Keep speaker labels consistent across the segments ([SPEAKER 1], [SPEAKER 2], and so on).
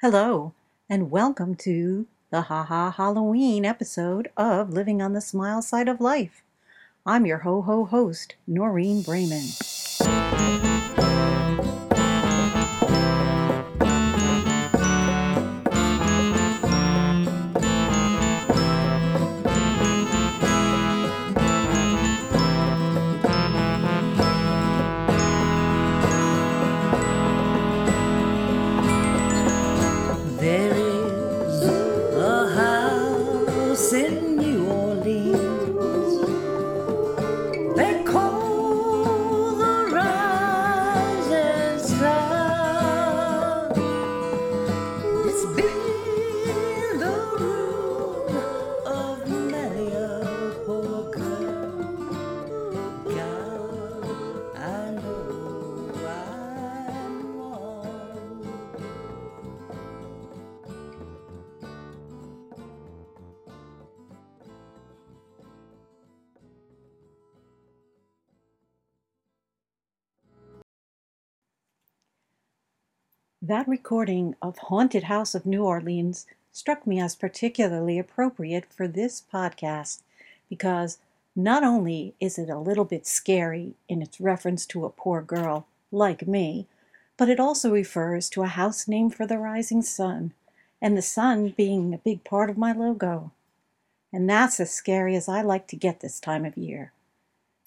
[SPEAKER 1] Hello, and welcome to the Ha Ha Halloween episode of Living on the Smile Side of Life. I'm your ho ho host, Noreen
[SPEAKER 2] Braman.
[SPEAKER 1] That recording of Haunted House of New Orleans struck me as particularly appropriate for this podcast because not only is it a little bit scary in its reference to a poor girl like me, but it also refers to a house named for the rising sun, and the sun being a big part of my logo. And that's as scary as I like to get this time of year.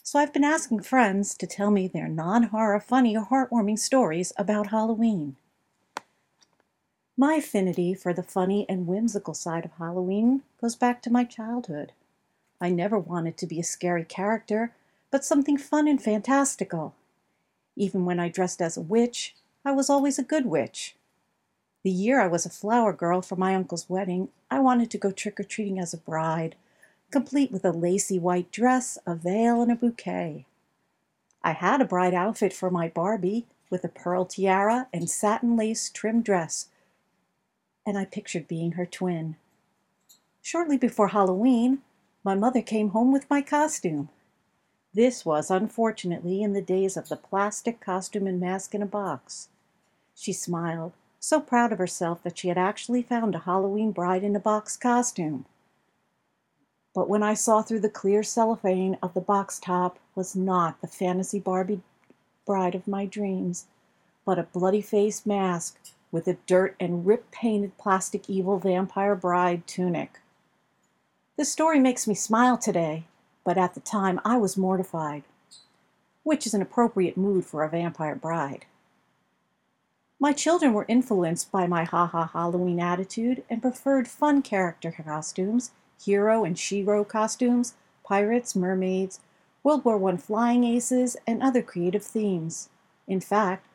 [SPEAKER 1] So I've been asking friends to tell me their non horror, funny, or heartwarming stories about Halloween. My affinity for the funny and whimsical side of Halloween goes back to my childhood. I never wanted to be a scary character, but something fun and fantastical. Even when I dressed as a witch, I was always a good witch. The year I was a flower girl for my uncle's wedding, I wanted to go trick or treating as a bride, complete with a lacy white dress, a veil, and a bouquet. I had a bride outfit for my Barbie with a pearl tiara and satin lace trimmed dress, and I pictured being her twin. Shortly before Halloween, my mother came home with my costume. This was, unfortunately, in the days of the plastic costume and mask in a box. She smiled, so proud of herself that she had actually found a Halloween bride in a box costume. But when I saw through the clear cellophane of the box top was not the fantasy Barbie bride of my dreams, but a bloody faced mask with a dirt and rip painted plastic evil vampire bride tunic. This story makes me smile today, but at the time I was mortified, which is an appropriate mood for a vampire bride. My children were influenced by my ha ha Halloween attitude and preferred fun character costumes, hero and shero costumes, pirates, mermaids, World War I flying aces, and other creative themes. In fact,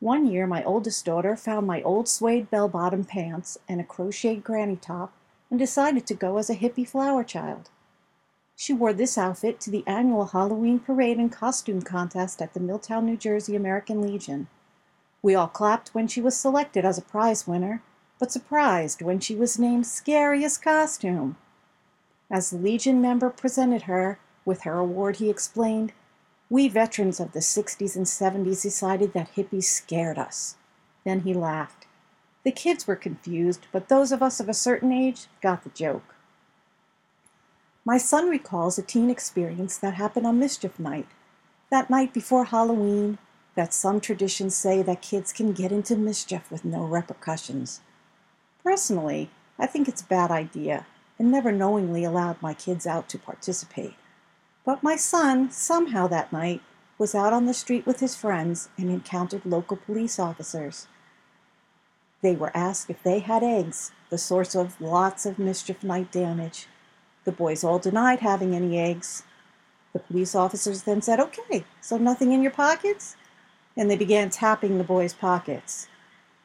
[SPEAKER 1] one year my oldest daughter found my old suede bell bottom pants and a crocheted granny top and decided to go as a hippie flower child. She wore this outfit to the annual Halloween parade and costume contest at the Milltown, New Jersey American Legion. We all clapped when she was selected as a prize winner, but surprised when she was named Scariest Costume. As the Legion member presented her with her award, he explained, We veterans of the 60s and 70s decided that hippies scared us. Then he laughed. The kids were confused, but those of us of a certain age got the joke. My son recalls a teen experience that happened on Mischief Night, that night before Halloween, that some traditions say that kids can get into mischief with no repercussions. Personally, I think it's a bad idea and never knowingly allowed my kids out to participate. But my son, somehow that night, was out on the street with his friends and encountered local police officers. They were asked if they had eggs, the source of lots of mischief night damage. The boys all denied having any eggs. The police officers then said, Okay, so nothing in your pockets? And they began tapping the boys' pockets.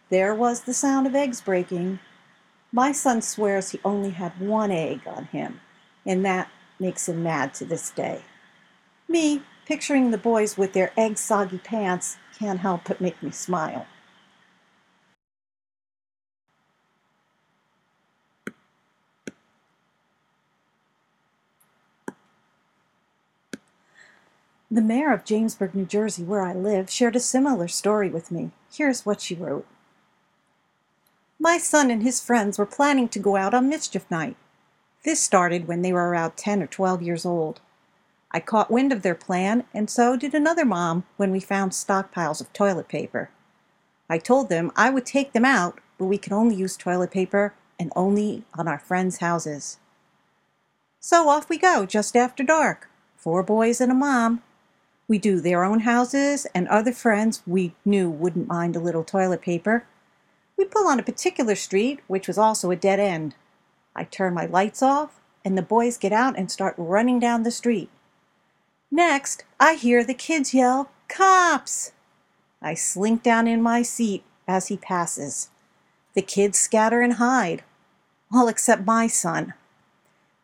[SPEAKER 1] There was the sound of eggs breaking. My son swears he only had one egg on him, and that makes him mad to this day. Me, picturing the boys with their egg soggy pants, can't help but make me smile. The mayor of Jamesburg, New Jersey, where I live, shared a similar story with me. Here's what she wrote My son and his friends were planning to go out on mischief night. This started when they were around 10 or 12 years old. I caught wind of their plan, and so did another mom when we found stockpiles of toilet paper. I told them I would take them out, but we could only use toilet paper and only on our friends' houses. So off we go just after dark. Four boys and a mom. We do their own houses and other friends we knew wouldn't mind a little toilet paper. We pull on a particular street, which was also a dead end. I turn my lights off, and the boys get out and start running down the street. Next, I hear the kids yell, Cops! I slink down in my seat as he passes. The kids scatter and hide, all except my son.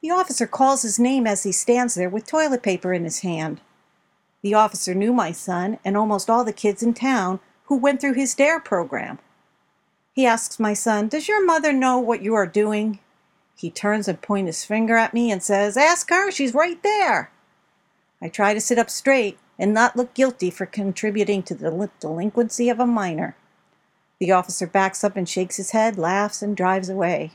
[SPEAKER 1] The officer calls his name as he stands there with toilet paper in his hand. The officer knew my son and almost all the kids in town who went through his DARE program. He asks my son, Does your mother know what you are doing? He turns and points his finger at me and says, Ask her, she's right there. I try to sit up straight and not look guilty for contributing to the delinquency of a minor. The officer backs up and shakes his head, laughs, and drives away.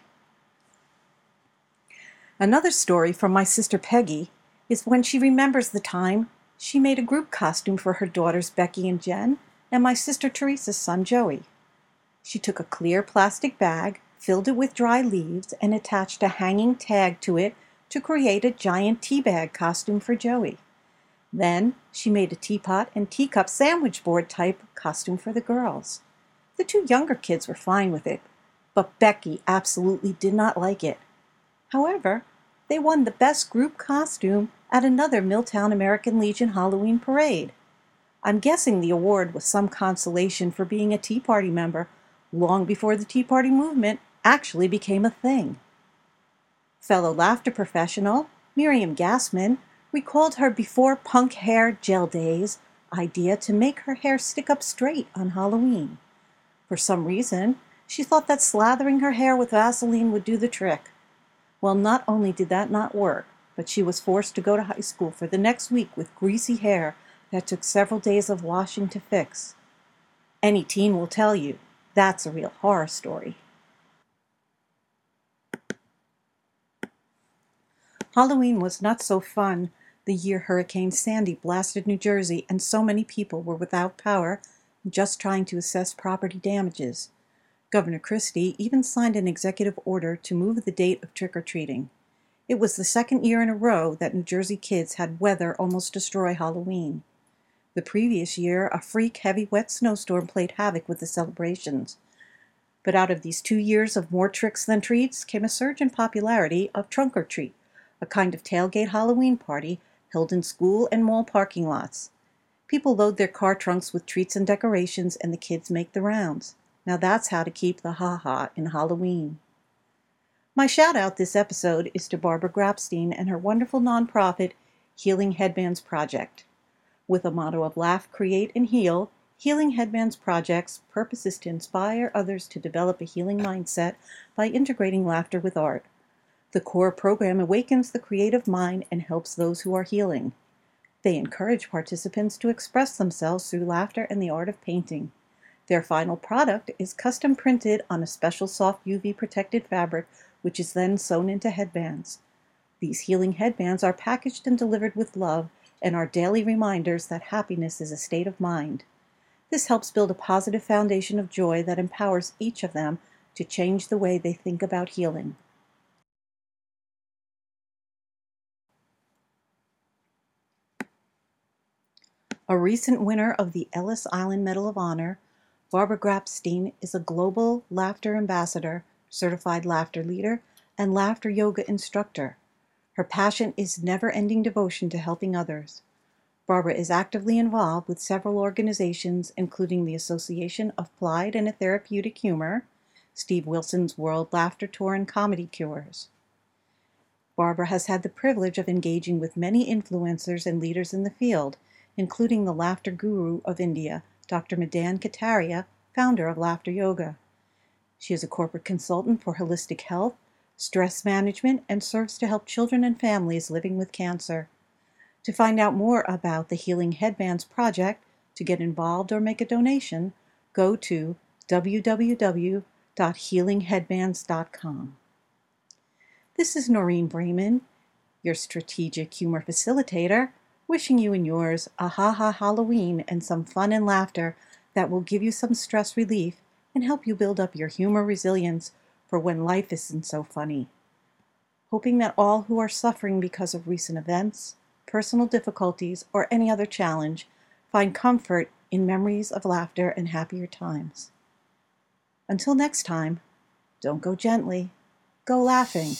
[SPEAKER 1] Another story from my sister Peggy is when she remembers the time she made a group costume for her daughters Becky and Jen and my sister Teresa's son Joey. She took a clear plastic bag, filled it with dry leaves, and attached a hanging tag to it to create a giant tea bag costume for Joey. Then she made a teapot and teacup sandwich board type costume for the girls. The two younger kids were fine with it, but Becky absolutely did not like it. However, they won the Best Group Costume at another Milltown American Legion Halloween parade. I'm guessing the award was some consolation for being a Tea Party member long before the Tea Party movement actually became a thing. Fellow laughter professional Miriam Gassman recalled her before punk hair gel days idea to make her hair stick up straight on Halloween. For some reason, she thought that slathering her hair with Vaseline would do the trick. Well, not only did that not work, but she was forced to go to high school for the next week with greasy hair that took several days of washing to fix. Any teen will tell you that's a real horror story. Halloween was not so fun the year Hurricane Sandy blasted New Jersey and so many people were without power just trying to assess property damages. Governor Christie even signed an executive order to move the date of trick or treating. It was the second year in a row that New Jersey kids had weather almost destroy Halloween. The previous year, a freak heavy wet snowstorm played havoc with the celebrations. But out of these two years of more tricks than treats came a surge in popularity of Trunk or Treat, a kind of tailgate Halloween party held in school and mall parking lots. People load their car trunks with treats and decorations, and the kids make the rounds. Now that's how to keep the ha ha in Halloween. My shout out this episode is to Barbara Grapstein and her wonderful nonprofit Healing Headbands Project. With a motto of laugh, create, and heal, Healing Headbands Project's purpose is to inspire others to develop a healing mindset by integrating laughter with art. The core program awakens the creative mind and helps those who are healing. They encourage participants to express themselves through laughter and the art of painting. Their final product is custom printed on a special soft UV protected fabric, which is then sewn into headbands. These healing headbands are packaged and delivered with love and are daily reminders that happiness is a state of mind. This helps build a positive foundation of joy that empowers each of them to change the way they think about healing. A recent winner of the Ellis Island Medal of Honor Barbara Grapstein is a global laughter ambassador, certified laughter leader, and laughter yoga instructor. Her passion is never ending devotion to helping others. Barbara is actively involved with several organizations, including the Association of Applied and Therapeutic Humor, Steve Wilson's World Laughter Tour, and Comedy Cures. Barbara has had the privilege of engaging with many influencers and leaders in the field, including the laughter guru of India, Dr. Madan Kataria, founder of Laughter Yoga. She is a corporate consultant for holistic health, stress management, and serves to help children and families living with cancer. To find out more about the Healing Headbands Project, to get involved or make a donation, go to www.healingheadbands.com. This is Noreen Braman, your strategic humor facilitator, wishing you and yours a ha ha Halloween and some fun and laughter that will give you some stress relief and help you build up your humor resilience for when life isn't so funny. Hoping that all who are suffering because of recent events, personal difficulties, or any other challenge find comfort in memories of laughter and happier times. Until next time, don't go gently, go laughing.